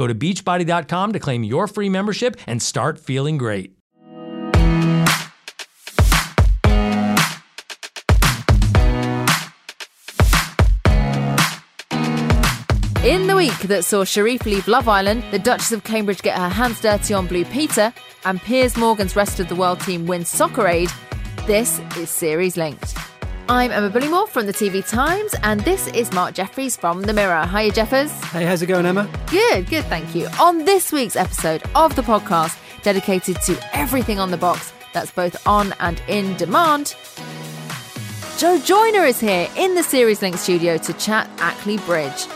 Go to beachbody.com to claim your free membership and start feeling great. In the week that saw Sherif leave Love Island, the Duchess of Cambridge get her hands dirty on Blue Peter, and Piers Morgan's Rest of the World team win Soccer Aid, this is Series Linked. I'm Emma Bullimore from the TV Times, and this is Mark Jefferies from The Mirror. Hiya, Jeffers. Hey, how's it going, Emma? Good, good, thank you. On this week's episode of the podcast, dedicated to everything on the box that's both on and in demand, Jo Joyner is here in the Series Link studio to chat Ackley Bridge.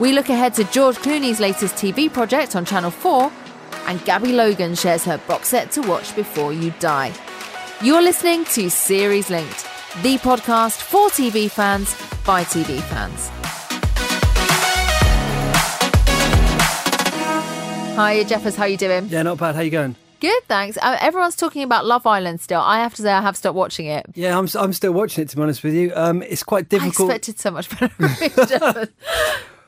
We look ahead to George Clooney's latest TV project on Channel 4, and Gabby Logan shares her box set to watch before you die. You're listening to Series Linked, the podcast for TV fans by TV fans. Hi, Jeffers. How you doing? Yeah, not bad. How you going? Good, thanks. Uh, everyone's talking about Love Island still. I have to say, I have stopped watching it. Yeah, I'm, I'm still watching it, to be honest with you. Um, it's quite difficult. I expected so much better from you, Jeffers.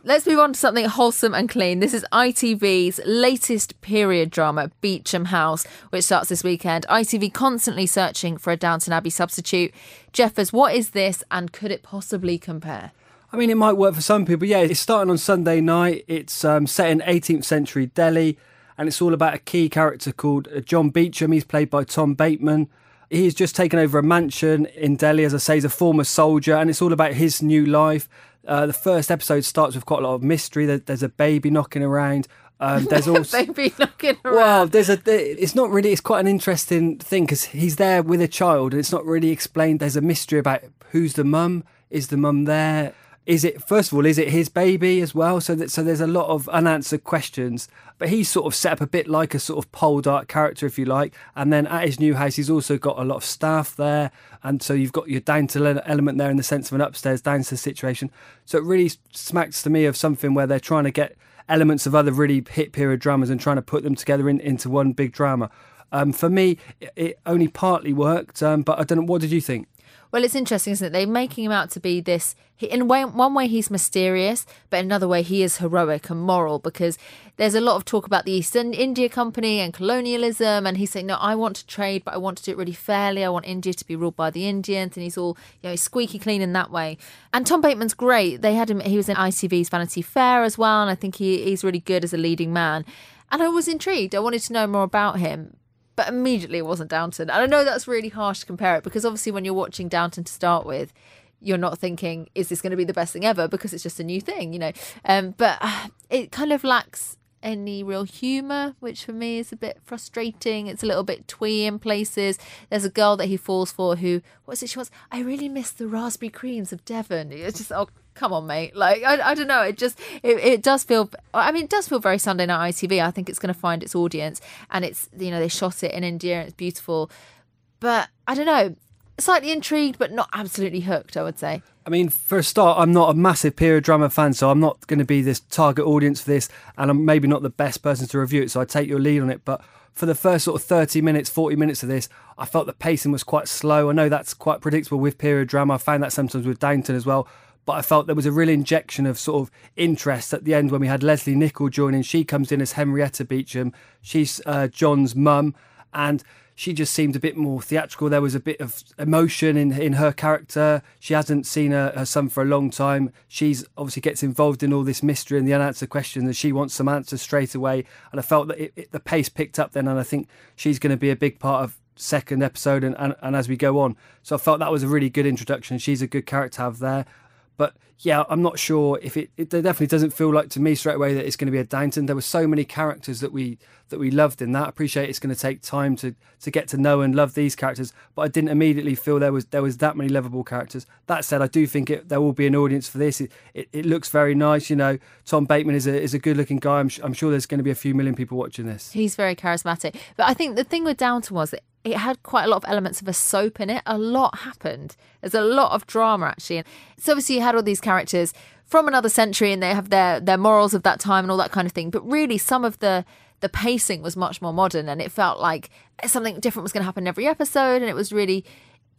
Let's move on to something wholesome and clean. This is ITV's latest period drama, Beecham House, which starts this weekend. ITV constantly searching for a Downton Abbey substitute. Jeffers, what is this and could it possibly compare? I mean, it might work for some people. Yeah, it's starting on Sunday night. It's um, set in 18th century Delhi, and it's all about a key character called uh, John Beecham. He's played by Tom Bateman. He's just taken over a mansion in Delhi, as I say, he's a former soldier, and it's all about his new life. Uh, the first episode starts with quite a lot of mystery. There's a baby knocking around. Um, there's also baby knocking around. Well, there's a. It's not really. It's quite an interesting thing because he's there with a child, and it's not really explained. There's a mystery about who's the mum. Is the mum there? Is it first of all? Is it his baby as well? So that so there's a lot of unanswered questions. But he's sort of set up a bit like a sort of Poldark character, if you like. And then at his new house, he's also got a lot of staff there, and so you've got your downstairs element there in the sense of an upstairs downstairs situation. So it really smacks to me of something where they're trying to get elements of other really hit period dramas and trying to put them together in, into one big drama. Um, for me, it only partly worked, um, but I don't know. What did you think? Well, it's interesting, isn't it? They're making him out to be this. In one way, he's mysterious, but another way, he is heroic and moral because there's a lot of talk about the East India Company and colonialism. And he's saying, No, I want to trade, but I want to do it really fairly. I want India to be ruled by the Indians. And he's all, you know, squeaky clean in that way. And Tom Bateman's great. They had him, he was in ITV's Vanity Fair as well. And I think he, he's really good as a leading man. And I was intrigued. I wanted to know more about him but immediately it wasn't Downton. And I know that's really harsh to compare it because obviously when you're watching Downton to start with, you're not thinking, is this going to be the best thing ever? Because it's just a new thing, you know. Um, but uh, it kind of lacks any real humour, which for me is a bit frustrating. It's a little bit twee in places. There's a girl that he falls for who, what is it she wants? I really miss the raspberry creams of Devon. It's just, oh, come on, mate. Like, I, I don't know. It just, it, it does feel, I mean, it does feel very Sunday night ITV. I think it's going to find its audience. And it's, you know, they shot it in India and it's beautiful. But I don't know, slightly intrigued, but not absolutely hooked, I would say. I mean, for a start, I'm not a massive period drama fan, so I'm not going to be this target audience for this, and I'm maybe not the best person to review it, so I take your lead on it. But for the first sort of 30 minutes, 40 minutes of this, I felt the pacing was quite slow. I know that's quite predictable with period drama. I found that sometimes with Downton as well. But I felt there was a real injection of sort of interest at the end when we had Lesley Nicol joining. She comes in as Henrietta Beecham. She's uh, John's mum. And she just seemed a bit more theatrical. There was a bit of emotion in in her character. She hasn't seen her, her son for a long time. She's obviously gets involved in all this mystery and the unanswered questions, and she wants some answers straight away. And I felt that it, it, the pace picked up then, and I think she's going to be a big part of second episode and, and, and as we go on. So I felt that was a really good introduction. She's a good character to have there. But yeah, I'm not sure if it, it definitely doesn't feel like to me straight away that it's going to be a Downton. There were so many characters that we that we loved in that. I appreciate it's going to take time to to get to know and love these characters, but I didn't immediately feel there was there was that many lovable characters. That said, I do think it, there will be an audience for this. It, it, it looks very nice. You know, Tom Bateman is a is a good looking guy. I'm, I'm sure there's going to be a few million people watching this. He's very charismatic. But I think the thing with Downton was that it had quite a lot of elements of a soap in it. A lot happened. There's a lot of drama actually. So obviously you had all these characters from another century and they have their their morals of that time and all that kind of thing. But really some of the the pacing was much more modern and it felt like something different was going to happen every episode and it was really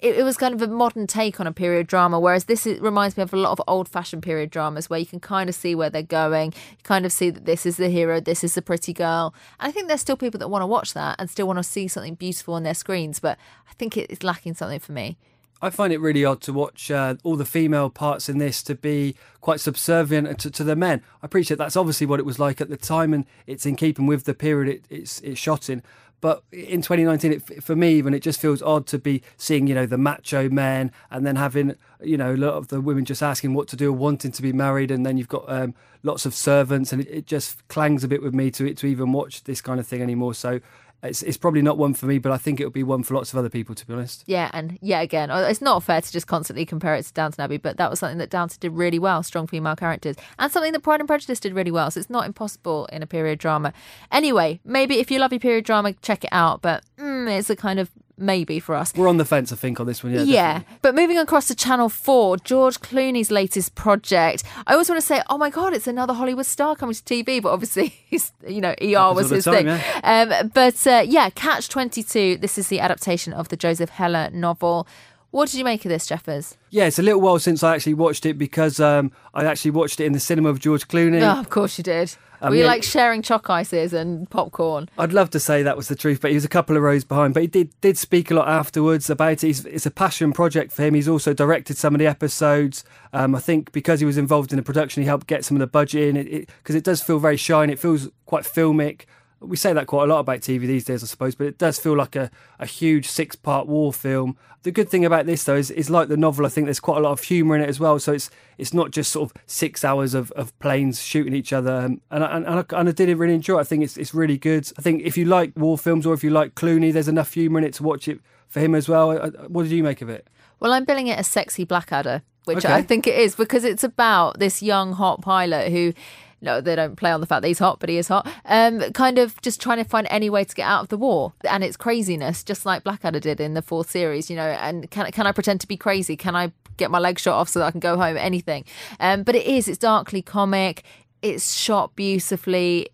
it, it was kind of a modern take on a period drama, whereas this is, reminds me of a lot of old fashioned period dramas where you can kind of see where they're going. You kind of see that this is the hero, this is the pretty girl. And I think there's still people that want to watch that and still want to see something beautiful on their screens, but I think it's lacking something for me. I find it really odd to watch uh, all the female parts in this to be quite subservient to, to, the men. I appreciate that's obviously what it was like at the time, and it's in keeping with the period it, it's it's shot in. But in 2019, it, for me, even it just feels odd to be seeing, you know, the macho men and then having, you know, a lot of the women just asking what to do, wanting to be married, and then you've got um, lots of servants, and it, it, just clangs a bit with me to to even watch this kind of thing anymore. So it's, it's probably not one for me, but I think it would be one for lots of other people, to be honest. Yeah, and yeah, again, uh, it's not fair to just constantly compare it to Downton Abbey, but that was something that Downton did really well, strong female characters, and something that Pride and Prejudice did really well. So it's not impossible in a period drama. Anyway, maybe if you love your period drama, check it out, but mm, it's a kind of maybe for us. We're on the fence, I think, on this one. Yeah, yeah. Definitely. But moving across to Channel 4, George Clooney's latest project. I always want to say, oh my God, it's another Hollywood star coming to TV, but obviously, he's, you know, ER was his time, thing. Yeah. Um, but uh, yeah, Catch 22, this is the adaptation of the Joseph Heller novel. What did you make of this, Jeffers? Yeah, it's a little while since I actually watched it because um, I actually watched it in the cinema of George Clooney. Oh, of course you did. Um, we yeah, like sharing chalk ices and popcorn. I'd love to say that was the truth, but he was a couple of rows behind. But he did did speak a lot afterwards about it. It's, it's a passion project for him. He's also directed some of the episodes. Um, I think because he was involved in the production, he helped get some of the budget in. It because it, it does feel very shiny. It feels quite filmic we say that quite a lot about TV these days, I suppose, but it does feel like a, a huge six part war film. The good thing about this, though, is, is like the novel, I think there's quite a lot of humour in it as well. So it's it's not just sort of six hours of, of planes shooting each other. Um, and, I, and, I, and I did really enjoy it. I think it's, it's really good. I think if you like war films or if you like Clooney, there's enough humour in it to watch it for him as well. What did you make of it? Well, I'm billing it as sexy Blackadder, which okay. I think it is because it's about this young hot pilot who no, they don't play on the fact that he's hot, but he is hot. Um, kind of just trying to find any way to get out of the war and its craziness, just like Blackadder did in the fourth series. You know, and can can I pretend to be crazy? Can I get my leg shot off so that I can go home? Anything. Um, but it is. It's darkly comic. It's shot beautifully.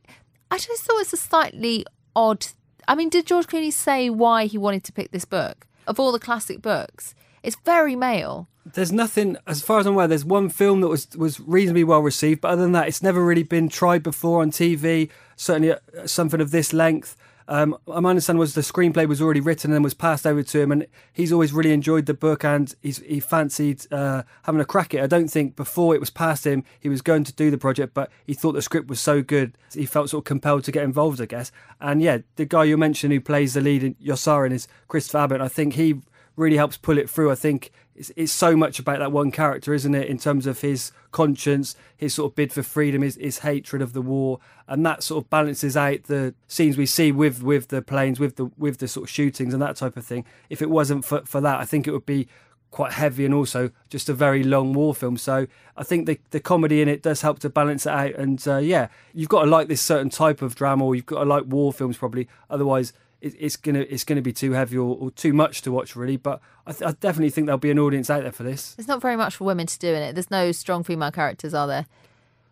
I just thought it's a slightly odd. I mean, did George Clooney say why he wanted to pick this book of all the classic books? It's very male. There's nothing, as far as I'm aware. There's one film that was was reasonably well received, but other than that, it's never really been tried before on TV. Certainly, something of this length. Um, my understanding was the screenplay was already written and was passed over to him, and he's always really enjoyed the book and he fancied uh, having a crack at it. I don't think before it was passed him he was going to do the project, but he thought the script was so good he felt sort of compelled to get involved, I guess. And yeah, the guy you mentioned who plays the lead in Yossarian is Christopher Abbott. I think he really helps pull it through. I think it's, it's, so much about that one character, isn't it? In terms of his conscience, his sort of bid for freedom, his, his hatred of the war, and that sort of balances out the scenes we see with with the planes, with the with the sort of shootings and that type of thing. If it wasn't for for that, I think it would be quite heavy and also just a very long war film. So I think the the comedy in it does help to balance it out. And uh, yeah, you've got to like this certain type of drama, or you've got to like war films probably. Otherwise, it, it's gonna it's gonna be too heavy or, or too much to watch really. But I, th- I, definitely think there'll be an audience out there for this. There's not very much for women to do in it. There's no strong female characters, are there?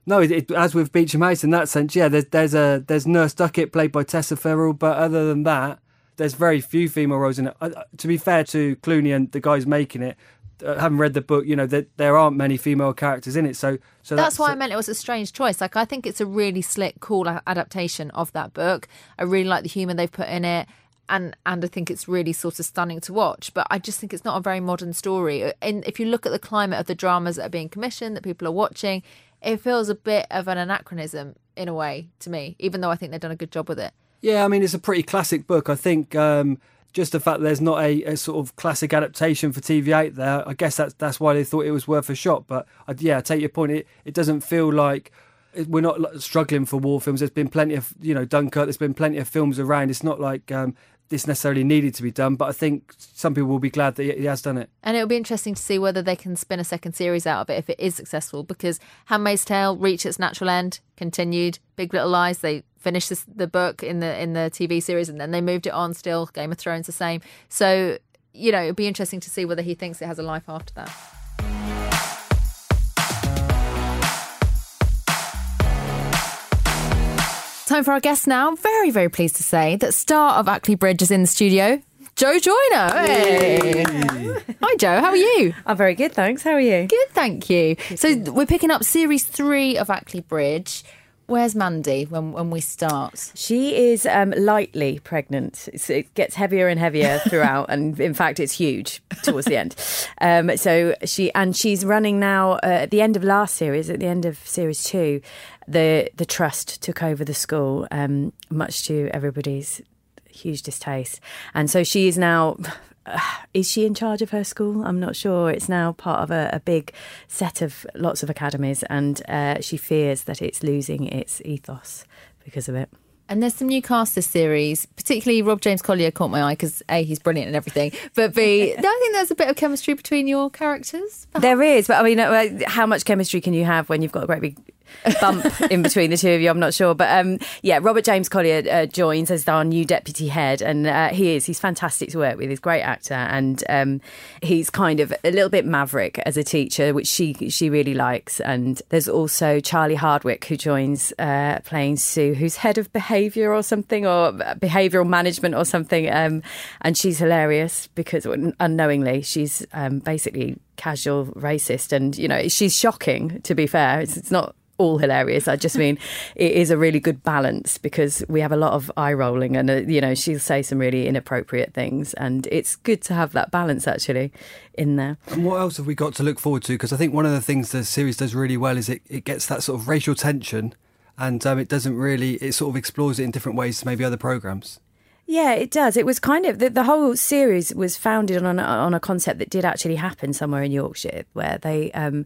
No, it, it, as with Beecham House in that sense, yeah. There's there's a there's Nurse Duckett played by Tessa Ferrer, but other than that, there's very few female roles in it. Uh, to be fair to Clooney and the guys making it, uh, haven't read the book, you know, that there aren't many female characters in it. So, so that's, that's why I meant it was a strange choice. Like, I think it's a really slick, cool adaptation of that book. I really like the humour they've put in it. and and I think it's really sort of stunning to watch. But I just think it's not a very modern story. And if you look at the climate of the dramas that are being commissioned, that people are watching, it feels a bit of an anachronism in a way to me. Even though I think they've done a good job with it. Yeah, I mean it's a pretty classic book. I think um, just the fact there's not a, a, sort of classic adaptation for TV out there, I guess that's that's why they thought it was worth a shot. But uh, yeah, I take your point. It it doesn't feel like we're not struggling for war films. There's been plenty of you know Dunkirk. There's been plenty of films around. It's not like um, this necessarily needed to be done, but I think some people will be glad that he has done it. And it'll be interesting to see whether they can spin a second series out of it if it is successful. Because *Handmaid's Tale* reached its natural end, continued. *Big Little Lies* they finished this, the book in the in the TV series, and then they moved it on. Still, *Game of Thrones* the same. So you know, it'll be interesting to see whether he thinks it has a life after that. Time for our guest now. Very, very pleased to say that star of Ackley Bridge is in the studio. Jo Joyner. Hey. Hi, Jo. How are you? I'm very good, thanks. How are you? Good, thank you. So, we're picking up series three of Ackley Bridge. Where's Mandy when, when we start? She is um, lightly pregnant. It's, it gets heavier and heavier throughout, and in fact, it's huge towards the end. Um, so she and she's running now uh, at the end of last series, at the end of series two. The the trust took over the school, um, much to everybody's huge distaste, and so she is now is she in charge of her school? I'm not sure. It's now part of a, a big set of lots of academies, and uh, she fears that it's losing its ethos because of it. And there's some new cast this series, particularly Rob James Collier caught my eye because A, he's brilliant and everything, but B, I think there's a bit of chemistry between your characters. Perhaps. There is, but I mean, uh, how much chemistry can you have when you've got a great big bump in between the two of you. I'm not sure, but um, yeah, Robert James Collier uh, joins as our new deputy head, and uh, he is he's fantastic to work with. He's a great actor, and um, he's kind of a little bit maverick as a teacher, which she she really likes. And there's also Charlie Hardwick who joins uh, playing Sue, who's head of behaviour or something, or behavioural management or something, um, and she's hilarious because unknowingly she's um, basically casual racist and you know she's shocking to be fair it's, it's not all hilarious. I just mean it is a really good balance because we have a lot of eye rolling and, uh, you know, she'll say some really inappropriate things. And it's good to have that balance actually in there. And what else have we got to look forward to? Because I think one of the things the series does really well is it, it gets that sort of racial tension and um, it doesn't really, it sort of explores it in different ways to maybe other programmes. Yeah, it does. It was kind of the, the whole series was founded on a, on a concept that did actually happen somewhere in Yorkshire, where they um,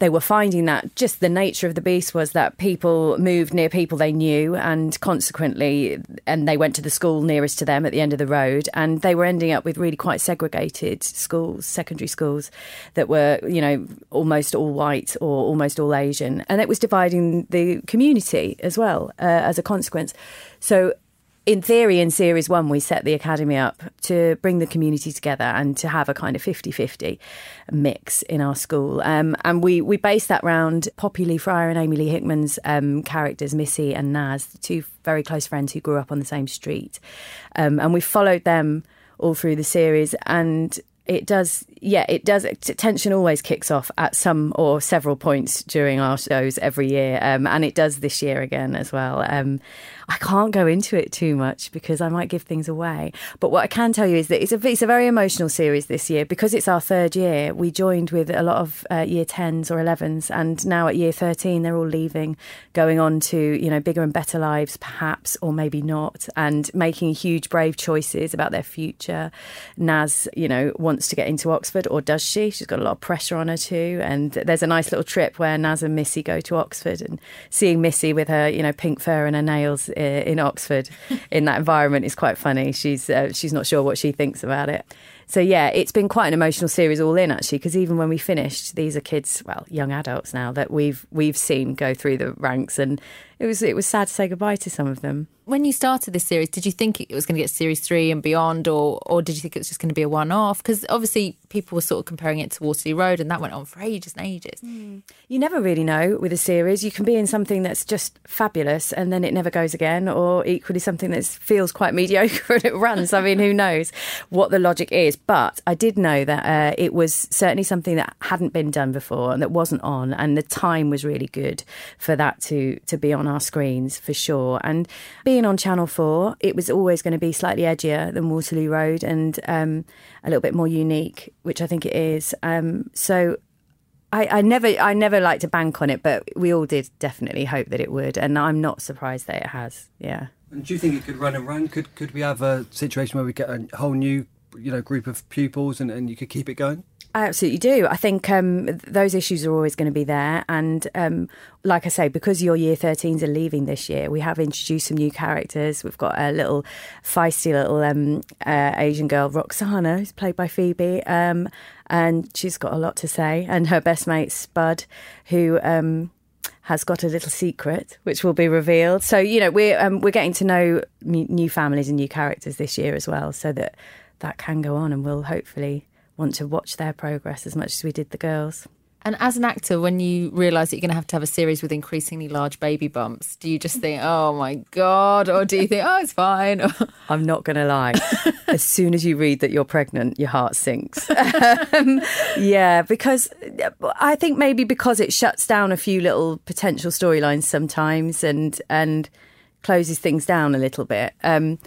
they were finding that just the nature of the beast was that people moved near people they knew, and consequently, and they went to the school nearest to them at the end of the road, and they were ending up with really quite segregated schools, secondary schools that were, you know, almost all white or almost all Asian, and it was dividing the community as well uh, as a consequence. So in theory, in series one, we set the academy up to bring the community together and to have a kind of 50 50 mix in our school. Um, and we, we based that around Poppy Lee Friar and Amy Leigh Hickman's um, characters, Missy and Naz, two very close friends who grew up on the same street. Um, and we followed them all through the series. And it does yeah it does tension always kicks off at some or several points during our shows every year um, and it does this year again as well um, I can't go into it too much because I might give things away. But what I can tell you is that it's a, it's a very emotional series this year because it's our third year. We joined with a lot of uh, year 10s or 11s, and now at year 13, they're all leaving, going on to, you know, bigger and better lives, perhaps, or maybe not, and making huge, brave choices about their future. Naz, you know, wants to get into Oxford, or does she? She's got a lot of pressure on her too. And there's a nice little trip where Naz and Missy go to Oxford and seeing Missy with her, you know, pink fur and her nails in Oxford in that environment is quite funny. She's uh, she's not sure what she thinks about it. So yeah, it's been quite an emotional series all in actually because even when we finished, these are kids, well, young adults now that we've we've seen go through the ranks, and it was it was sad to say goodbye to some of them when you started this series, did you think it was going to get series three and beyond, or or did you think it was just going to be a one off? Because obviously people were sort of comparing it to Waterloo Road, and that went on for ages and ages. Mm. You never really know with a series. You can be in something that's just fabulous, and then it never goes again, or equally something that feels quite mediocre and it runs. I mean, who knows what the logic is? But I did know that uh, it was certainly something that hadn't been done before and that wasn't on, and the time was really good for that to to be on our screens for sure. And being being on Channel 4, it was always going to be slightly edgier than Waterloo Road and um, a little bit more unique, which I think it is. Um, so I, I never I never like to bank on it, but we all did definitely hope that it would. And I'm not surprised that it has. Yeah. And do you think it could run and run? Could could we have a situation where we get a whole new you know group of pupils and, and you could keep it going? I absolutely do. I think um, those issues are always going to be there. And um, like I say, because your year 13s are leaving this year, we have introduced some new characters. We've got a little feisty little um, uh, Asian girl, Roxana, who's played by Phoebe. Um, and she's got a lot to say. And her best mate, Spud, who um, has got a little secret which will be revealed. So you know we're um, we're getting to know new families and new characters this year as well, so that that can go on, and we'll hopefully want to watch their progress as much as we did the girls. And as an actor, when you realise that you're going to have to have a series with increasingly large baby bumps, do you just think, oh my God? Or do you think, oh, it's fine? I'm not going to lie. as soon as you read that you're pregnant, your heart sinks. um, yeah, because I think maybe because it shuts down a few little potential storylines sometimes and, and closes things down a little bit. Um,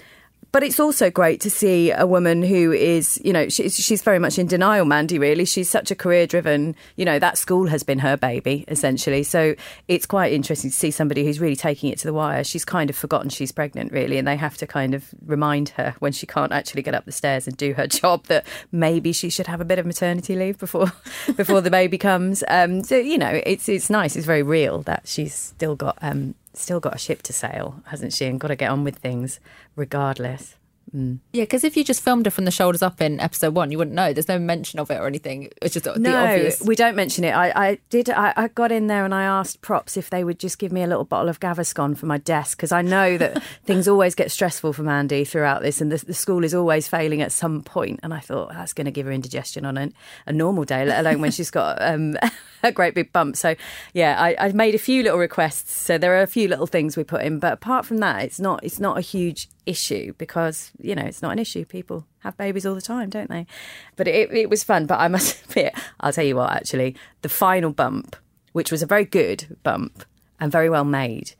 but it's also great to see a woman who is, you know, she's, she's very much in denial, Mandy, really. She's such a career driven, you know, that school has been her baby, essentially. So it's quite interesting to see somebody who's really taking it to the wire. She's kind of forgotten she's pregnant, really, and they have to kind of remind her when she can't actually get up the stairs and do her job that maybe she should have a bit of maternity leave before before the baby comes. Um, so, you know, it's, it's nice, it's very real that she's still got um, still got a ship to sail, hasn't she? And got to get on with things regardless. Mm. Yeah, because if you just filmed her from the shoulders up in episode one, you wouldn't know. There's no mention of it or anything. It's just no, the obvious. we don't mention it. I, I did. I, I, got in there and I asked props if they would just give me a little bottle of Gaviscon for my desk because I know that things always get stressful for Mandy throughout this, and the, the, school is always failing at some point. And I thought that's going to give her indigestion on a, a normal day, let alone when she's got um, a great big bump. So yeah, I, I made a few little requests. So there are a few little things we put in, but apart from that, it's not. It's not a huge issue because you know it's not an issue. People have babies all the time, don't they? But it, it was fun. But I must admit, I'll tell you what. Actually, the final bump, which was a very good bump and very well made,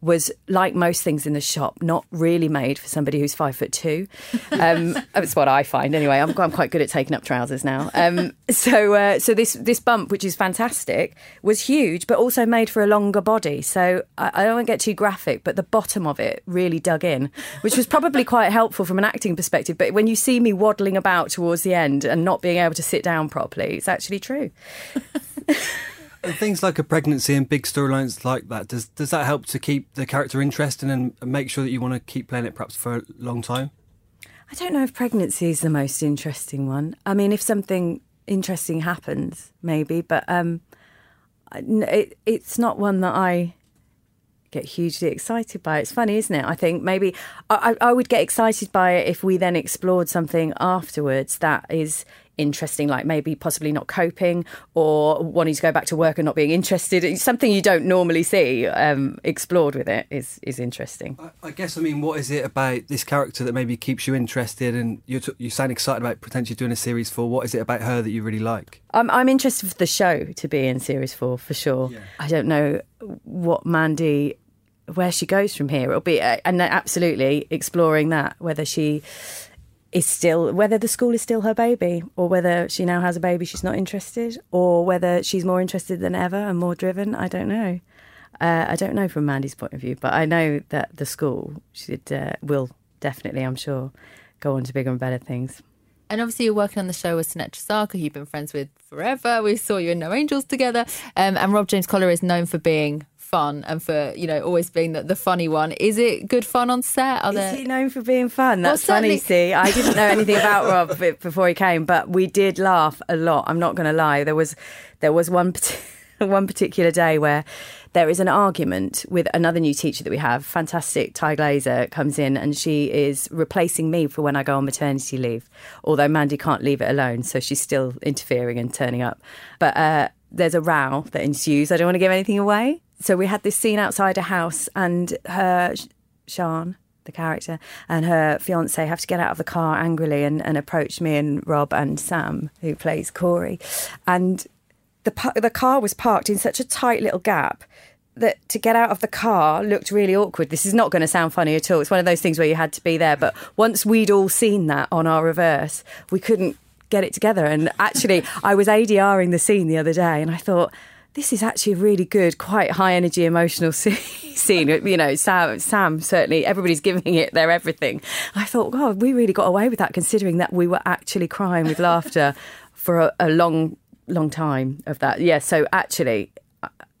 was like most things in the shop, not really made for somebody who's five foot two. Um, that's what I find anyway. I'm, I'm, quite good at taking up trousers now. Um, so, uh, so this this bump, which is fantastic, was huge, but also made for a longer body. So I, I don't want to get too graphic, but the bottom of it really dug in, which was probably quite helpful from an acting perspective. But when you see me waddling about towards the end and not being able to sit down properly, it's actually true. Things like a pregnancy and big storylines like that, does does that help to keep the character interesting and make sure that you want to keep playing it perhaps for a long time? I don't know if pregnancy is the most interesting one. I mean, if something interesting happens, maybe, but um, it, it's not one that I get hugely excited by. It's funny, isn't it? I think maybe I, I would get excited by it if we then explored something afterwards that is interesting, like maybe possibly not coping or wanting to go back to work and not being interested. It's something you don't normally see um, explored with it is is interesting. I, I, guess I mean, what is it about this character that maybe keeps you interested and you t- you sound excited about potentially doing a series four? What is it about her that you really like? I'm I'm interested for the show to be in series four for sure. Yeah. I don't know what Mandy where she goes from here. It'll be uh, and absolutely exploring that whether she is still whether the school is still her baby or whether she now has a baby she's not interested or whether she's more interested than ever and more driven i don't know uh, i don't know from mandy's point of view but i know that the school should uh, will definitely i'm sure go on to bigger and better things and obviously, you're working on the show with Sunetra Sarkar, you've been friends with forever. We saw you in No Angels together. Um, and Rob James Collier is known for being fun and for you know always being the, the funny one. Is it good fun on set? Are there... Is he known for being fun? That's well, funny. See, I didn't know anything about Rob before he came, but we did laugh a lot. I'm not going to lie. There was there was one one particular day where there is an argument with another new teacher that we have. Fantastic Ty Glazer comes in and she is replacing me for when I go on maternity leave. Although Mandy can't leave it alone, so she's still interfering and turning up. But uh, there's a row that ensues. I don't want to give anything away so we had this scene outside a house, and her Sean, the character, and her fiance have to get out of the car angrily and, and approach me and Rob and Sam, who plays Corey, and the the car was parked in such a tight little gap that to get out of the car looked really awkward. This is not going to sound funny at all. It's one of those things where you had to be there. But once we'd all seen that on our reverse, we couldn't get it together. And actually, I was ADRing the scene the other day, and I thought this is actually a really good, quite high energy, emotional scene. You know, Sam, Sam certainly, everybody's giving it their everything. I thought, God, we really got away with that, considering that we were actually crying with laughter for a, a long, long time of that. Yeah, so actually,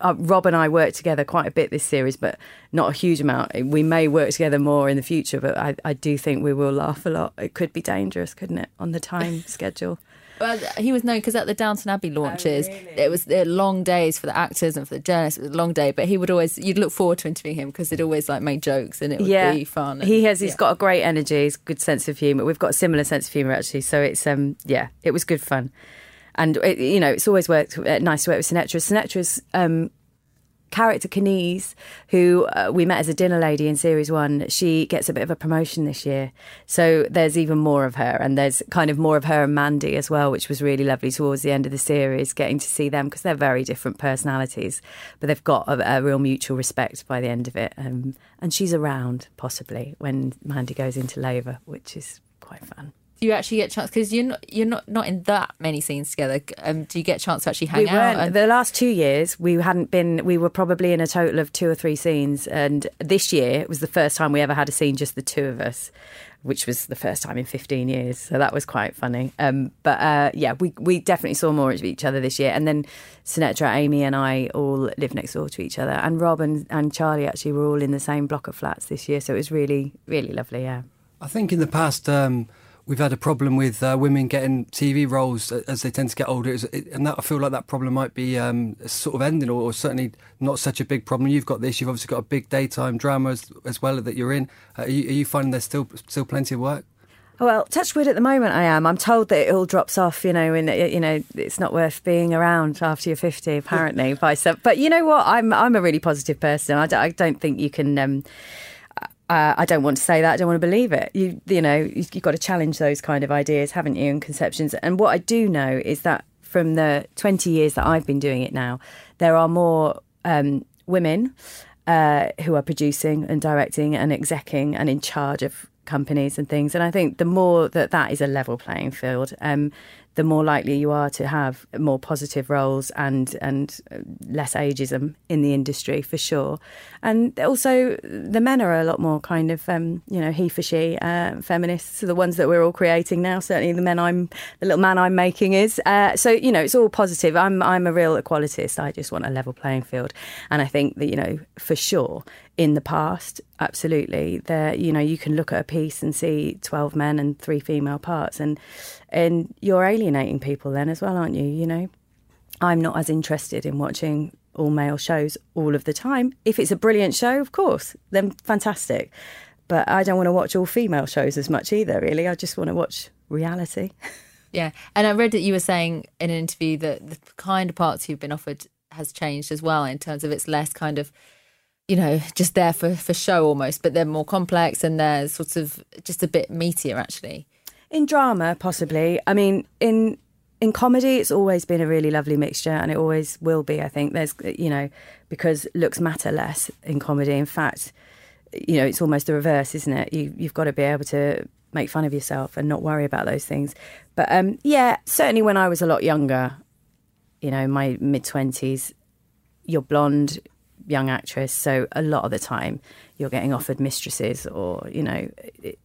uh, Rob and I worked together quite a bit this series, but not a huge amount. We may work together more in the future, but I, I do think we will laugh a lot. It could be dangerous, couldn't it, on the time schedule? Well, he was known because at the Downton Abbey launches, oh, really? it was long days for the actors and for the journalists. It was a long day, but he would always you'd look forward to interviewing him because he'd always like make jokes and it would yeah. be fun. And, he has. He's yeah. got a great energy. He's good sense of humour. We've got a similar sense of humour actually. So it's um yeah, it was good fun. And it, you know, it's always worked uh, nice to work with Sunetra. Sunetra's um, character Kaneez, who uh, we met as a dinner lady in series one, she gets a bit of a promotion this year. So there's even more of her, and there's kind of more of her and Mandy as well, which was really lovely towards the end of the series, getting to see them because they're very different personalities, but they've got a, a real mutual respect by the end of it. Um, and she's around possibly when Mandy goes into labour, which is quite fun do you actually get a chance because you're not you're not not in that many scenes together. Um, do you get a chance to actually hang we out and... the last two years we hadn't been we were probably in a total of two or three scenes. And this year it was the first time we ever had a scene just the two of us which was the first time in 15 years. So that was quite funny. Um, but uh, yeah we, we definitely saw more of each other this year. And then Sunetra, Amy and I all live next door to each other. And Rob and, and Charlie actually were all in the same block of flats this year. So it was really really lovely yeah. I think in the past um we've had a problem with uh, women getting TV roles as they tend to get older, and that I feel like that problem might be um, sort of ending, or, or, certainly not such a big problem. You've got this. You've obviously got a big daytime drama as, as well that you're in. Uh, are, you, are you finding there's still still plenty of work? Well, touch wood at the moment I am. I'm told that it all drops off, you know, and you know it's not worth being around after you're 50 apparently by some. But you know what? I'm I'm a really positive person. I don't, I don't think you can um, uh, I don't want to say that. I don't want to believe it. You, you know, you've got to challenge those kind of ideas, haven't you, and conceptions. And what I do know is that from the 20 years that I've been doing it now, there are more um, women uh, who are producing and directing and executing and in charge of companies and things. And I think the more that that is a level playing field, um, the more likely you are to have more positive roles and and less ageism in the industry for sure. And also, the men are a lot more kind of um, you know he for she uh, feminists, So the ones that we're all creating now. Certainly, the men I'm the little man I'm making is. Uh, so you know, it's all positive. I'm I'm a real equalitist. I just want a level playing field, and I think that you know for sure in the past, absolutely. There, you know, you can look at a piece and see twelve men and three female parts, and and you're alienating people then as well, aren't you? You know, I'm not as interested in watching all male shows all of the time. If it's a brilliant show, of course, then fantastic. But I don't want to watch all female shows as much either. Really, I just want to watch reality. Yeah, and I read that you were saying in an interview that the kind of parts you've been offered has changed as well in terms of it's less kind of you know, just there for, for show almost, but they're more complex and they're sort of just a bit meatier actually. In drama, possibly. I mean, in in comedy, it's always been a really lovely mixture, and it always will be. I think there's, you know, because looks matter less in comedy. In fact, you know, it's almost the reverse, isn't it? You you've got to be able to make fun of yourself and not worry about those things. But um, yeah, certainly when I was a lot younger, you know, my mid twenties, you're blonde, young actress, so a lot of the time you're getting offered mistresses or you know, it,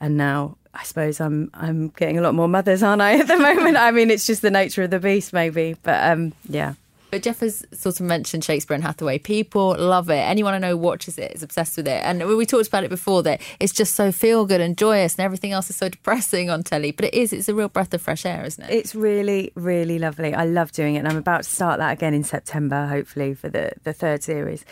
and now I suppose I'm I'm getting a lot more mothers, aren't I? At the moment, I mean, it's just the nature of the beast, maybe, but um, yeah. But Jeff has sort of mentioned Shakespeare and Hathaway. People love it. Anyone I know watches it is obsessed with it. And we talked about it before that it's just so feel good and joyous, and everything else is so depressing on telly. But it is. It's a real breath of fresh air, isn't it? It's really, really lovely. I love doing it, and I'm about to start that again in September, hopefully for the the third series.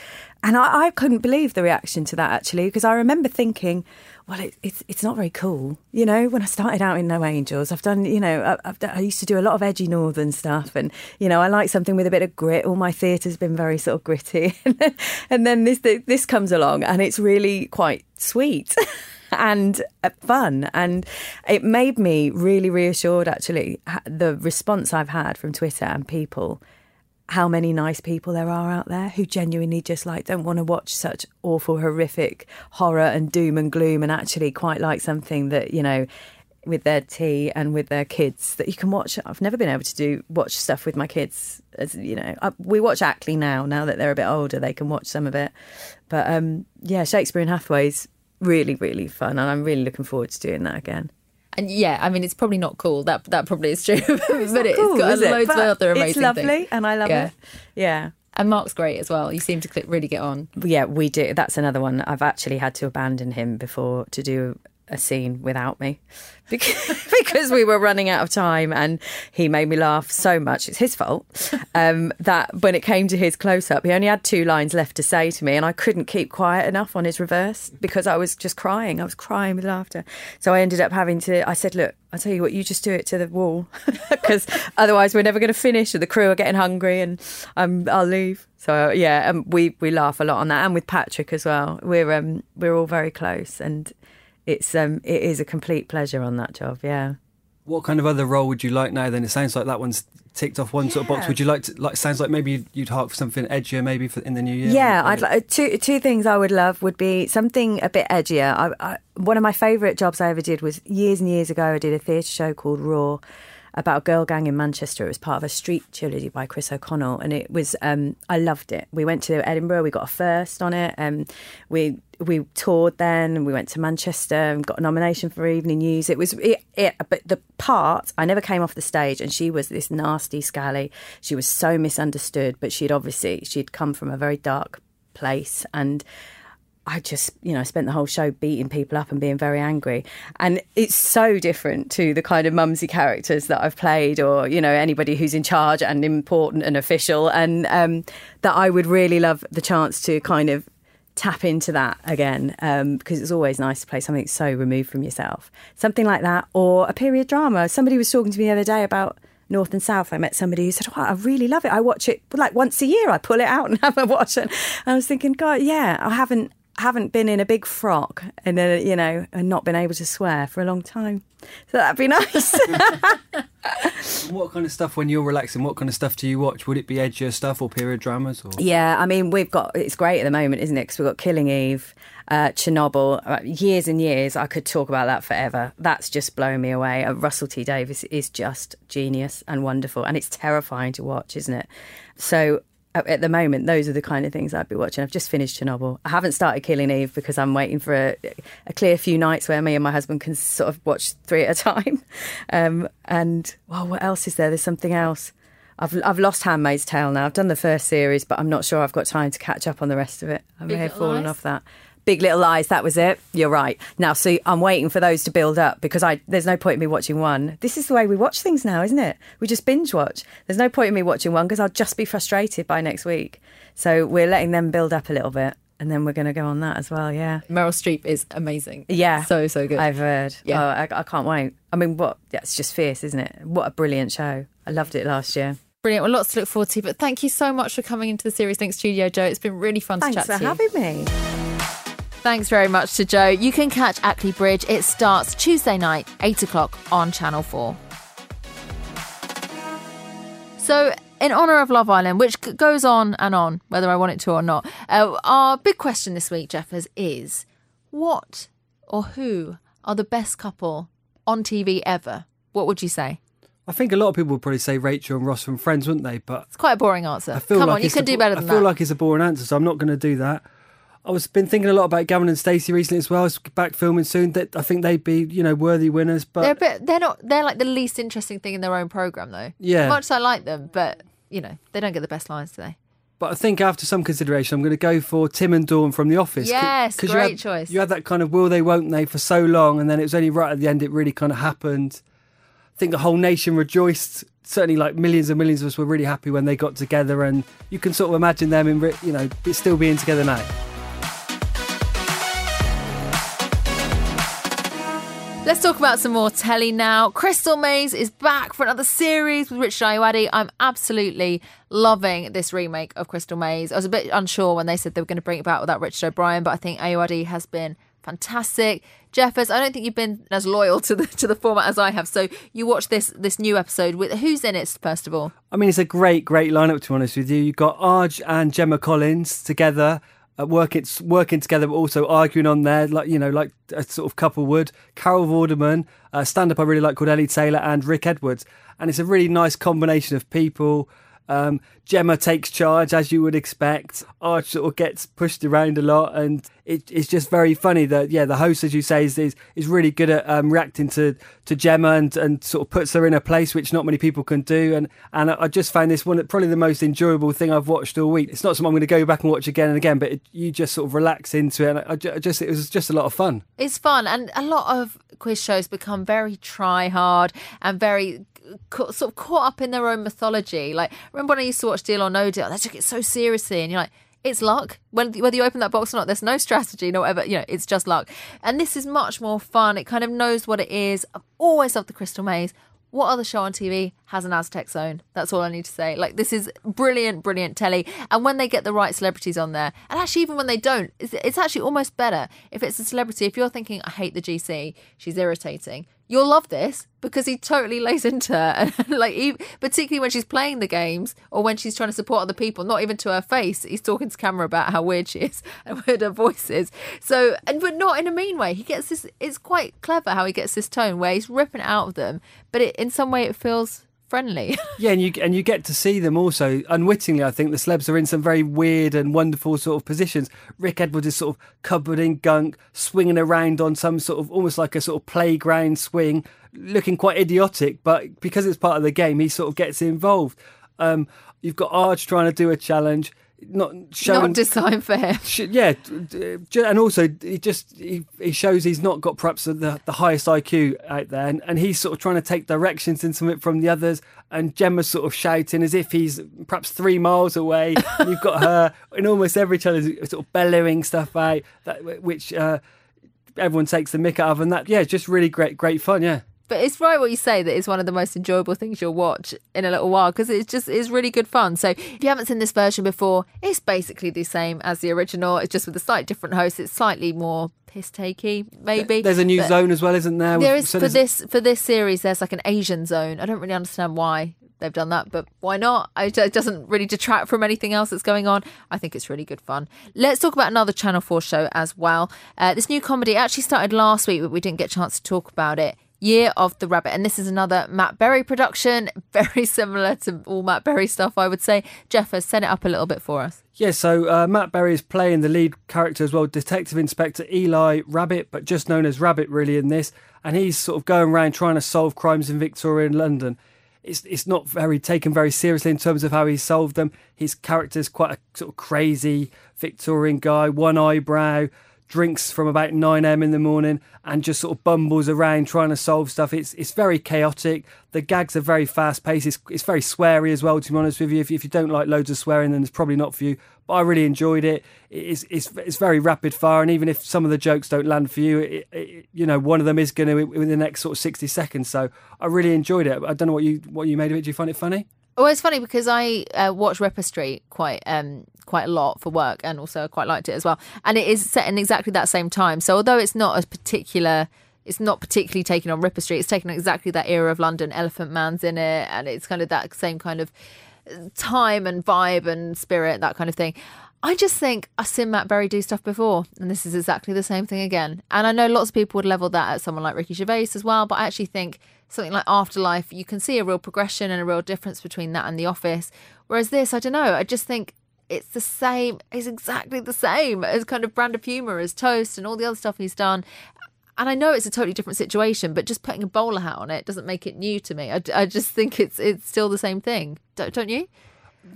And I, I couldn't believe the reaction to that actually, because I remember thinking well, it, it's it's not very cool. You know, when I started out in No Angels, I've done, you know, I, I used to do a lot of edgy northern stuff, and you know, I like something with a bit of grit. All my theatre's been very sort of gritty, and then this this comes along, and it's really quite sweet. and uh, fun. And it made me really reassured, actually, the response I've had from Twitter and people how many nice people there are out there who genuinely just like don't want to watch such awful, horrific horror and doom and gloom and actually quite like something that, you know, with their tea and with their kids that you can watch. I've never been able to do watch stuff with my kids. As you know, I, we watch Ackley now. Now that they're a bit older, they can watch some of it. But um, yeah, Shakespeare and Hathaway's really, really fun, and I'm really looking forward to doing that again. And yeah, I mean, it's probably not cool. That that probably is true, but it's Cool, got is it? loads of other amazing It's lovely, things. and I love Yeah. it. Yeah. And Mark's great as well. You seem to really get on. Yeah, we do. That's another one. I've actually had to abandon him before to do a scene without me because, because we were running out of time and he made me laugh so much. It's his fault. Um, that when it came to his close up, he only had two lines left to say to me and I couldn't keep quiet enough on his reverse because I was just crying. I was crying with laughter. So I ended up having to, I said, look, I'll tell you what, you just do it to the wall because otherwise we're never going to finish and the crew are getting hungry and um, I'll leave. So yeah, um, we we laugh a lot on that, and with Patrick as well. We're um we're all very close, and it's um it is a complete pleasure on that job. Yeah. What kind of other role would you like now? Then it sounds like that one's ticked off one sort of box. Would you like to? Like, sounds like maybe you'd, you'd hark for something edgier, maybe for, in the new year. Yeah, I'd like two two things I would love would be something a bit edgier. I, I, one of my favourite jobs I ever did was years and years ago. I did a theatre show called Raw about a girl gang in Manchester. It was part of a street trilogy by Chris O'Connell, and it was um, I loved it. We went to Edinburgh, we got a first on it, and we we toured then, we went to Manchester and got a nomination for Evening News. It was it, it but the part I never came off the stage, and she was this nasty scally. She was so misunderstood, but she'd obviously she'd come from a very dark place and. I just, you know, spent the whole show beating people up and being very angry. And it's so different to the kind of mumsy characters that I've played or, you know, anybody who's in charge and important and official. And um, that I would really love the chance to kind of tap into that again um, because it's always nice to play something so removed from yourself. Something like that or a period drama. Somebody was talking to me the other day about North and South. I met somebody who said, "Wow, I really love it. I watch it like once a year. I pull it out and have a watch. And I was thinking, God, yeah, I haven't haven't been in a big frock and uh, you know and not been able to swear for a long time. So that'd be nice. What kind of stuff when you're relaxing? What kind of stuff do you watch? Would it be edgier stuff or period dramas? Or Yeah, I mean, we've got it's great at the moment, isn't it? Because we've got Killing Eve, uh, Chernobyl, uh, years and years. I could talk about that forever. That's just blown me away. Uh, Russell T Davies is just genius and wonderful, and it's terrifying to watch, isn't it? So. At the moment, those are the kind of things I'd be watching. I've just finished Chernobyl. I haven't started Killing Eve because I'm waiting for a, a clear few nights where me and my husband can sort of watch three at a time. Um, and well, what else is there? There's something else. I've I've lost Handmaid's Tale now. I've done the first series, but I'm not sure I've got time to catch up on the rest of it. I may Big have fallen Lies? off that. Big Little Lies, that was it. You're right. Now, see, I'm waiting for those to build up because I there's no point in me watching one. This is the way we watch things now, isn't it? We just binge watch. There's no point in me watching one because I'll just be frustrated by next week. So we're letting them build up a little bit, and then we're going to go on that as well. Yeah. Meryl Streep is amazing. Yeah, So, so good. I've heard. Yeah. Oh, I, I can't wait. I mean, what? It's just fierce, isn't it? What a brilliant show. I loved it last year. Brilliant. Well, lots to look forward to. But thank you so much for coming into the Series Link studio, Jo. It's been really fun Thanks to chat for to you. having me. Thanks very much to Jo. You can catch Ackley Bridge. It starts Tuesday night, 8 o'clock on Channel 4. So, in honour of Love Island, which goes on and on, whether I want it to or not, uh, our big question this week, Jeffers, is what or who are the best couple on TV ever? What would you say? I think a lot of people would probably say Rachel and Ross from Friends, wouldn't they? But It's quite a boring answer. I feel Come like on, you can a do better than I feel that. like it's a boring answer, so I'm not going to do that. I was been thinking a lot about Gavin and Stacey recently as well. It's back filming soon. That I think they'd be, you know, worthy winners. But They're bit. They're not. They're like the least interesting thing in their own program, though. Yeah. Much as I like them, but you know they don't get the best lines today. But I think after some consideration, I'm going to go for Tim and Dawn from The Office. Yes, 'cause you great had- choice. You had that kind of will they, won't they for so long, and then it was only right at the end it really kind of happened. I think the whole nation rejoiced. Certainly, like millions and millions of us were really happy when they got together, and you can sort of imagine them in, you know, still being together now. Let's talk about some more telly now. Crystal Maze is back for another series with Richard Ayoade. I'm absolutely loving this remake of Crystal Maze. I was a bit unsure when they said they were going to bring it back without Richard O'Brien, but I think Ayoade has been fantastic. Jeffers, I don't think you've been as loyal to the to the format as I have. So you watch this this new episode with who's in it first of all? I mean, it's a great, great lineup. To be honest with you, you've got Arg and Gemma Collins together. Uh, working working together, but also arguing on there, like you know, like a sort of couple would. Carol Vorderman, stand up I really like called Ellie Taylor, and Rick Edwards, and it's a really nice combination of people. Um, Gemma takes charge as you would expect. Arg sort of gets pushed around a lot, and it, it's just very funny that yeah, the host, as you say, is is, is really good at um, reacting to, to Gemma and, and sort of puts her in a place which not many people can do. And and I just found this one probably the most enjoyable thing I've watched all week. It's not something I'm going to go back and watch again and again, but it, you just sort of relax into it. And I, I just it was just a lot of fun. It's fun, and a lot of quiz shows become very try hard and very sort of caught up in their own mythology. Like, remember when I used to watch Deal or No Deal? They took it so seriously, and you're like, it's luck. Whether you open that box or not, there's no strategy, no whatever. You know, it's just luck. And this is much more fun. It kind of knows what it is. I've always loved the Crystal Maze. What other show on TV has an Aztec zone? That's all I need to say. Like, this is brilliant, brilliant telly. And when they get the right celebrities on there, and actually, even when they don't, it's actually almost better if it's a celebrity. If you're thinking, I hate the GC, she's irritating, you'll love this because he totally lays into her like particularly when she's playing the games or when she's trying to support other people not even to her face he's talking to camera about how weird she is and weird her voice is. So and but not in a mean way. He gets this it's quite clever how he gets this tone where he's ripping out of them but it, in some way it feels friendly. yeah, and you and you get to see them also unwittingly. I think the celebs are in some very weird and wonderful sort of positions. Rick Edwards is sort of covered in gunk, swinging around on some sort of almost like a sort of playground swing, looking quite idiotic. But because it's part of the game, he sort of gets involved. Um, you've got Arg trying to do a challenge not showing not designed for him. Yeah, and also he just he, he shows he's not got perhaps the, the highest IQ out there, and, and he's sort of trying to take directions into it from the others. And Gemma's sort of shouting as if he's perhaps three miles away. you've got her in almost every challenge, sort of bellowing stuff out that which uh, everyone takes the mick out of, and that yeah, just really great, great fun. Yeah. But it's right what you say that it's one of the most enjoyable things you'll watch in a little while because it's just it's really good fun. So if you haven't seen this version before, it's basically the same as the original. It's just with a slightly different host. It's slightly more piss takey, maybe. There's a new but zone as well, isn't there? There is for this for this series. There's like an Asian zone. I don't really understand why they've done that, but why not? It doesn't really detract from anything else that's going on. I think it's really good fun. Let's talk about another Channel 4 show as well. Uh, this new comedy actually started last week, but we didn't get a chance to talk about it. Year of the Rabbit. And this is another Matt Berry production, very similar to all Matt Berry stuff, I would say. Jeff has set it up a little bit for us. Yeah, so uh, Matt Berry is playing the lead character as well, Detective Inspector Eli Rabbit, but just known as Rabbit really in this. And he's sort of going around trying to solve crimes in Victorian London. It's, it's not very taken very seriously in terms of how he solved them. His character's quite a sort of crazy Victorian guy, one eyebrow, drinks from about 9am in the morning and just sort of bumbles around trying to solve stuff. It's it's very chaotic. The gags are very fast paced. It's, it's very sweary as well, to be honest with you. If, if you don't like loads of swearing, then it's probably not for you. But I really enjoyed it. It's, it's, it's very rapid fire. And even if some of the jokes don't land for you, it, it, you know, one of them is going to in the next sort of 60 seconds. So I really enjoyed it. I don't know what you, what you made of it. Do you find it funny? Well, it's funny because I uh, watch Ripper Street quite um, quite a lot for work, and also quite liked it as well. And it is set in exactly that same time. So although it's not a particular, it's not particularly taken on Ripper Street. It's taken exactly that era of London. Elephant Man's in it, and it's kind of that same kind of time and vibe and spirit, that kind of thing. I just think I've seen Matt Berry do stuff before, and this is exactly the same thing again. And I know lots of people would level that at someone like Ricky Gervais as well, but I actually think something like Afterlife, you can see a real progression and a real difference between that and The Office. Whereas this, I don't know, I just think it's the same, it's exactly the same as kind of brand of humour as Toast and all the other stuff he's done. And I know it's a totally different situation, but just putting a bowler hat on it doesn't make it new to me. I, I just think it's it's still the same thing, don't, don't you?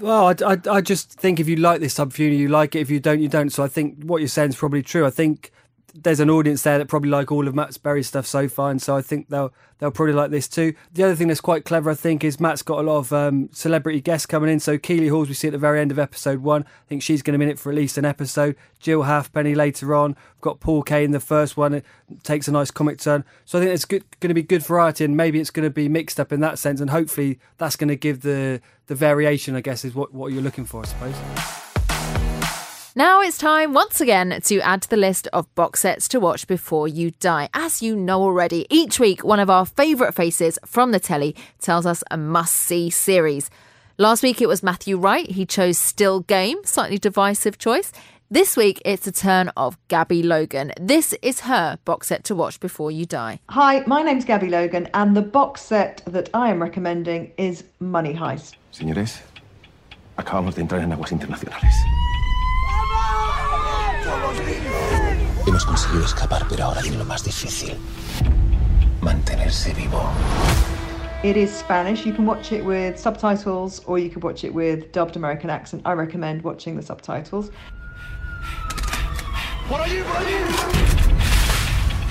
Well, I, I, I, just think if you like this humor, you like it. If you don't, you don't. So I think what you're saying is probably true. I think there's an audience there that probably like all of Matt's Berry stuff so far, and so I think they'll they'll probably like this too. The other thing that's quite clever, I think, is Matt's got a lot of um, celebrity guests coming in. So Keeley Hawes, we see at the very end of episode one. I think she's going to be in it for at least an episode. Jill Halfpenny later on. We've got Paul Kaye in the first one. It takes a nice comic turn. So I think it's going to be good variety, and maybe it's going to be mixed up in that sense, and hopefully that's going to give the the variation. I guess is what what you're looking for, I suppose. Now it's time once again to add to the list of box sets to watch before you die. As you know already, each week one of our favourite faces from the telly tells us a must see series. Last week it was Matthew Wright. He chose Still Game, slightly divisive choice. This week it's the turn of Gabby Logan. This is her box set to watch before you die. Hi, my name's Gabby Logan, and the box set that I am recommending is Money Heist. Señores, acabamos de entrar en aguas internacionales. Hemos conseguido escapar, pero ahora viene lo más difícil. Mantenerse vivo. It is Spanish. You can watch it with subtitles or you can watch it with dubbed American accent. I recommend watching the subtitles. ¡Por allí, por allí!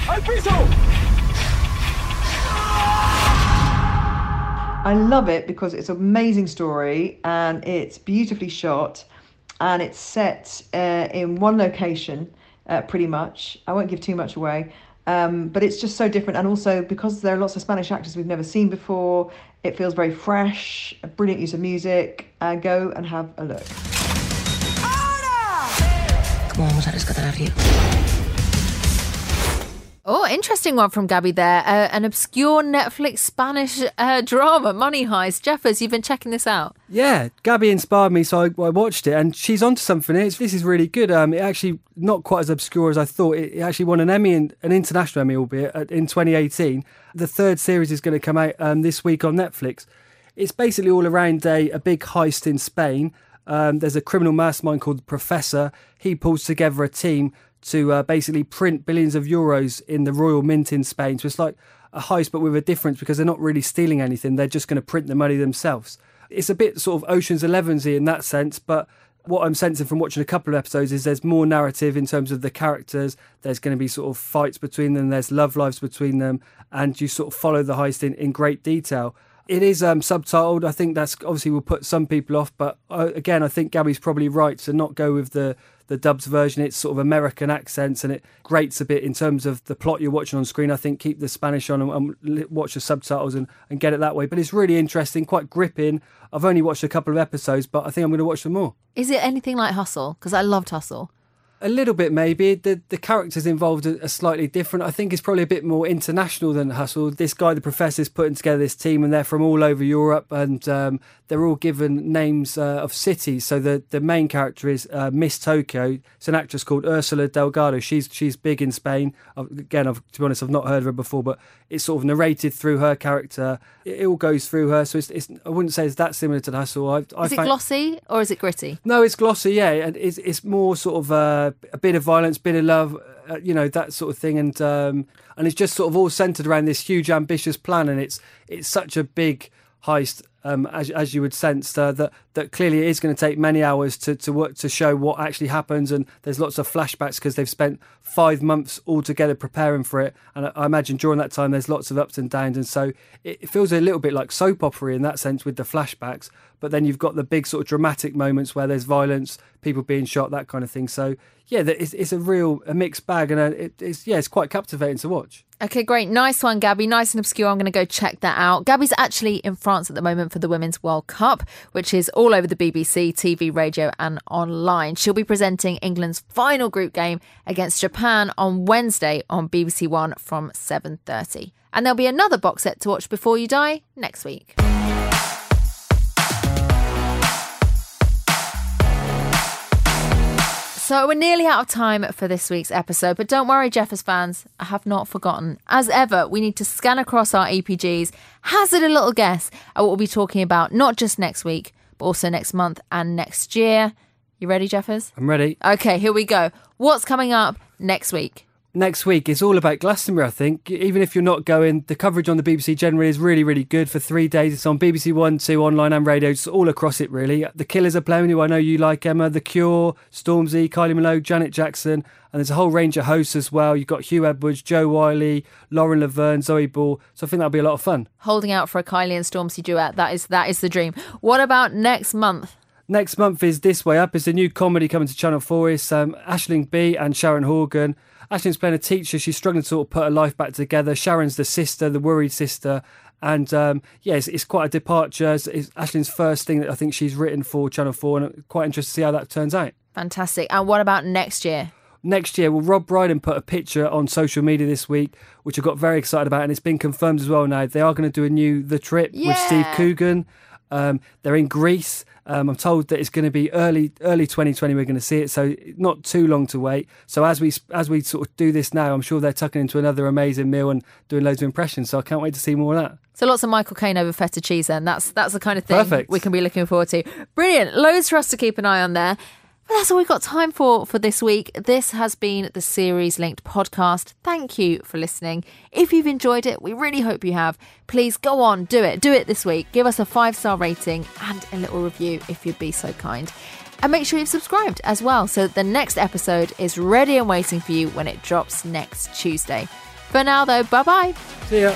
¡Al piso! I love it because it's an amazing story and it's beautifully shot and it's set uh, in one location uh, pretty much. I won't give too much away. Um, but it's just so different, and also because there are lots of Spanish actors we've never seen before, it feels very fresh. A brilliant use of music. Uh, go and have a look. ¿Cómo vamos a rescatar a Río? Oh, interesting one from Gabby there. Uh, an obscure Netflix Spanish uh, drama, Money Heist. Jeffers, you've been checking this out. Yeah, Gabby inspired me, so I, I watched it, and she's onto something. It's, this is really good. Um, it actually not quite as obscure as I thought. It, it actually won an Emmy, an international Emmy, albeit in 2018. The third series is going to come out um, this week on Netflix. It's basically all around a, a big heist in Spain. Um, there's a criminal mastermind called the Professor. He pulls together a team to uh, basically print billions of euros in the Royal Mint in Spain. So it's like a heist, but with a difference because they're not really stealing anything. They're just going to print the money themselves. It's a bit sort of Ocean's Elevensy in that sense, but what I'm sensing from watching a couple of episodes is there's more narrative in terms of the characters. There's going to be sort of fights between them. There's love lives between them, and you sort of follow the heist in, in great detail. It is um, subtitled. I think that's obviously will put some people off, but uh, again, I think Gabby's probably right to not go with the the dubs version. It's sort of American accents and it grates a bit in terms of the plot you're watching on screen. I think keep the Spanish on and, and watch the subtitles and, and get it that way. But it's really interesting, quite gripping. I've only watched a couple of episodes, but I think I'm going to watch them more. Is it anything like Hustle? Because I loved Hustle. A little bit, maybe. The the characters involved are, are slightly different. I think it's probably a bit more international than Hustle. This guy, the professor, is putting together this team, and they're from all over Europe, and um, they're all given names uh, of cities. So the, the main character is uh, Miss Tokyo. It's an actress called Ursula Delgado. She's she's big in Spain. I've, again, I've, to be honest, I've not heard of her before, but it's sort of narrated through her character. It, it all goes through her, so it's, it's, I wouldn't say it's that similar to Hustle. I, I Is it found- glossy or is it gritty? no, it's glossy, yeah, and it's it's more sort of uh, a bit of violence, bit of love, uh, you know that sort of thing, and um, and it's just sort of all centered around this huge ambitious plan, and it's it's such a big heist, um, as as you would sense uh, that that clearly it is going to take many hours to to work to show what actually happens, and there's lots of flashbacks because they've spent five months all together preparing for it, and I, I imagine during that time there's lots of ups and downs, and so it, it feels a little bit like soap opera in that sense with the flashbacks, but then you've got the big sort of dramatic moments where there's violence, people being shot, that kind of thing. So yeah, it's, it's a real a mixed bag, and uh it, it's yeah, it's quite captivating to watch. Okay, great. Nice one, Gabby. Nice and obscure. I'm going to go check that out. Gabby's actually in France at the moment for the Women's World Cup, which is all over the BBC, TV, radio, and online. She'll be presenting England's final group game against Japan on Wednesday on BBC One from 7:30. And there'll be another box set to watch before you die next week. So we're nearly out of time for this week's episode, but don't worry, Jeffers fans, I have not forgotten. As ever, we need to scan across our EPGs, hazard a little guess at what we'll be talking about, not just next week, but also next month and next year. You ready, Jeffers? I'm ready. Okay, here we go. What's coming up next week? Next week is all about Glastonbury. I think even if you're not going, the coverage on the BBC generally is really, really good for three days. It's on BBC One, Two, online and radio, it's all across it really. The Killers are playing, who I know you like, Emma. The Cure, Stormzy, Kylie Minogue, Janet Jackson, and there's a whole range of hosts as well. You've got Huw Edwards, Jo Whiley, Lauren Laverne, Zoe Ball. So I think that'll be a lot of fun. Holding out for a Kylie and Stormzy duet. That is that is the dream. What about next month? Next month is This Way Up. It's a new comedy coming to Channel 4. It's um, Aisling Bea and Sharon Horgan. Aisling's playing a teacher. She's struggling to sort of put her life back together. Sharon's the sister, the worried sister. And um, yeah, it's, it's quite a departure. It's, it's Aisling's first thing that I think she's written for Channel 4, and I'm quite interested to see how that turns out. Fantastic. And what about next year? Next year, well, Rob Brydon put a picture on social media this week, which I got very excited about, and it's been confirmed as well now. They are going to do a new The Trip with Steve Coogan. Um, they're in Greece. Um, I'm told that it's going to be early early 2020. We're going to see it, so not too long to wait. So as we as we sort of do this now, I'm sure they're tucking into another amazing meal and doing loads of impressions. So I can't wait to see more of that. So lots of Michael Caine over feta cheese then. That's that's the kind of thing Perfect. we can be looking forward to. Brilliant. Loads for us to keep an eye on there. That's all we've got time for for this week. This has been the Series Linked podcast. Thank you for listening. If you've enjoyed it, we really hope you have. Please go on, do it. Do it this week. Give us a five star rating and a little review if you'd be so kind. And make sure you've subscribed as well so the next episode is ready and waiting for you when it drops next Tuesday. For now, though, bye bye. See ya.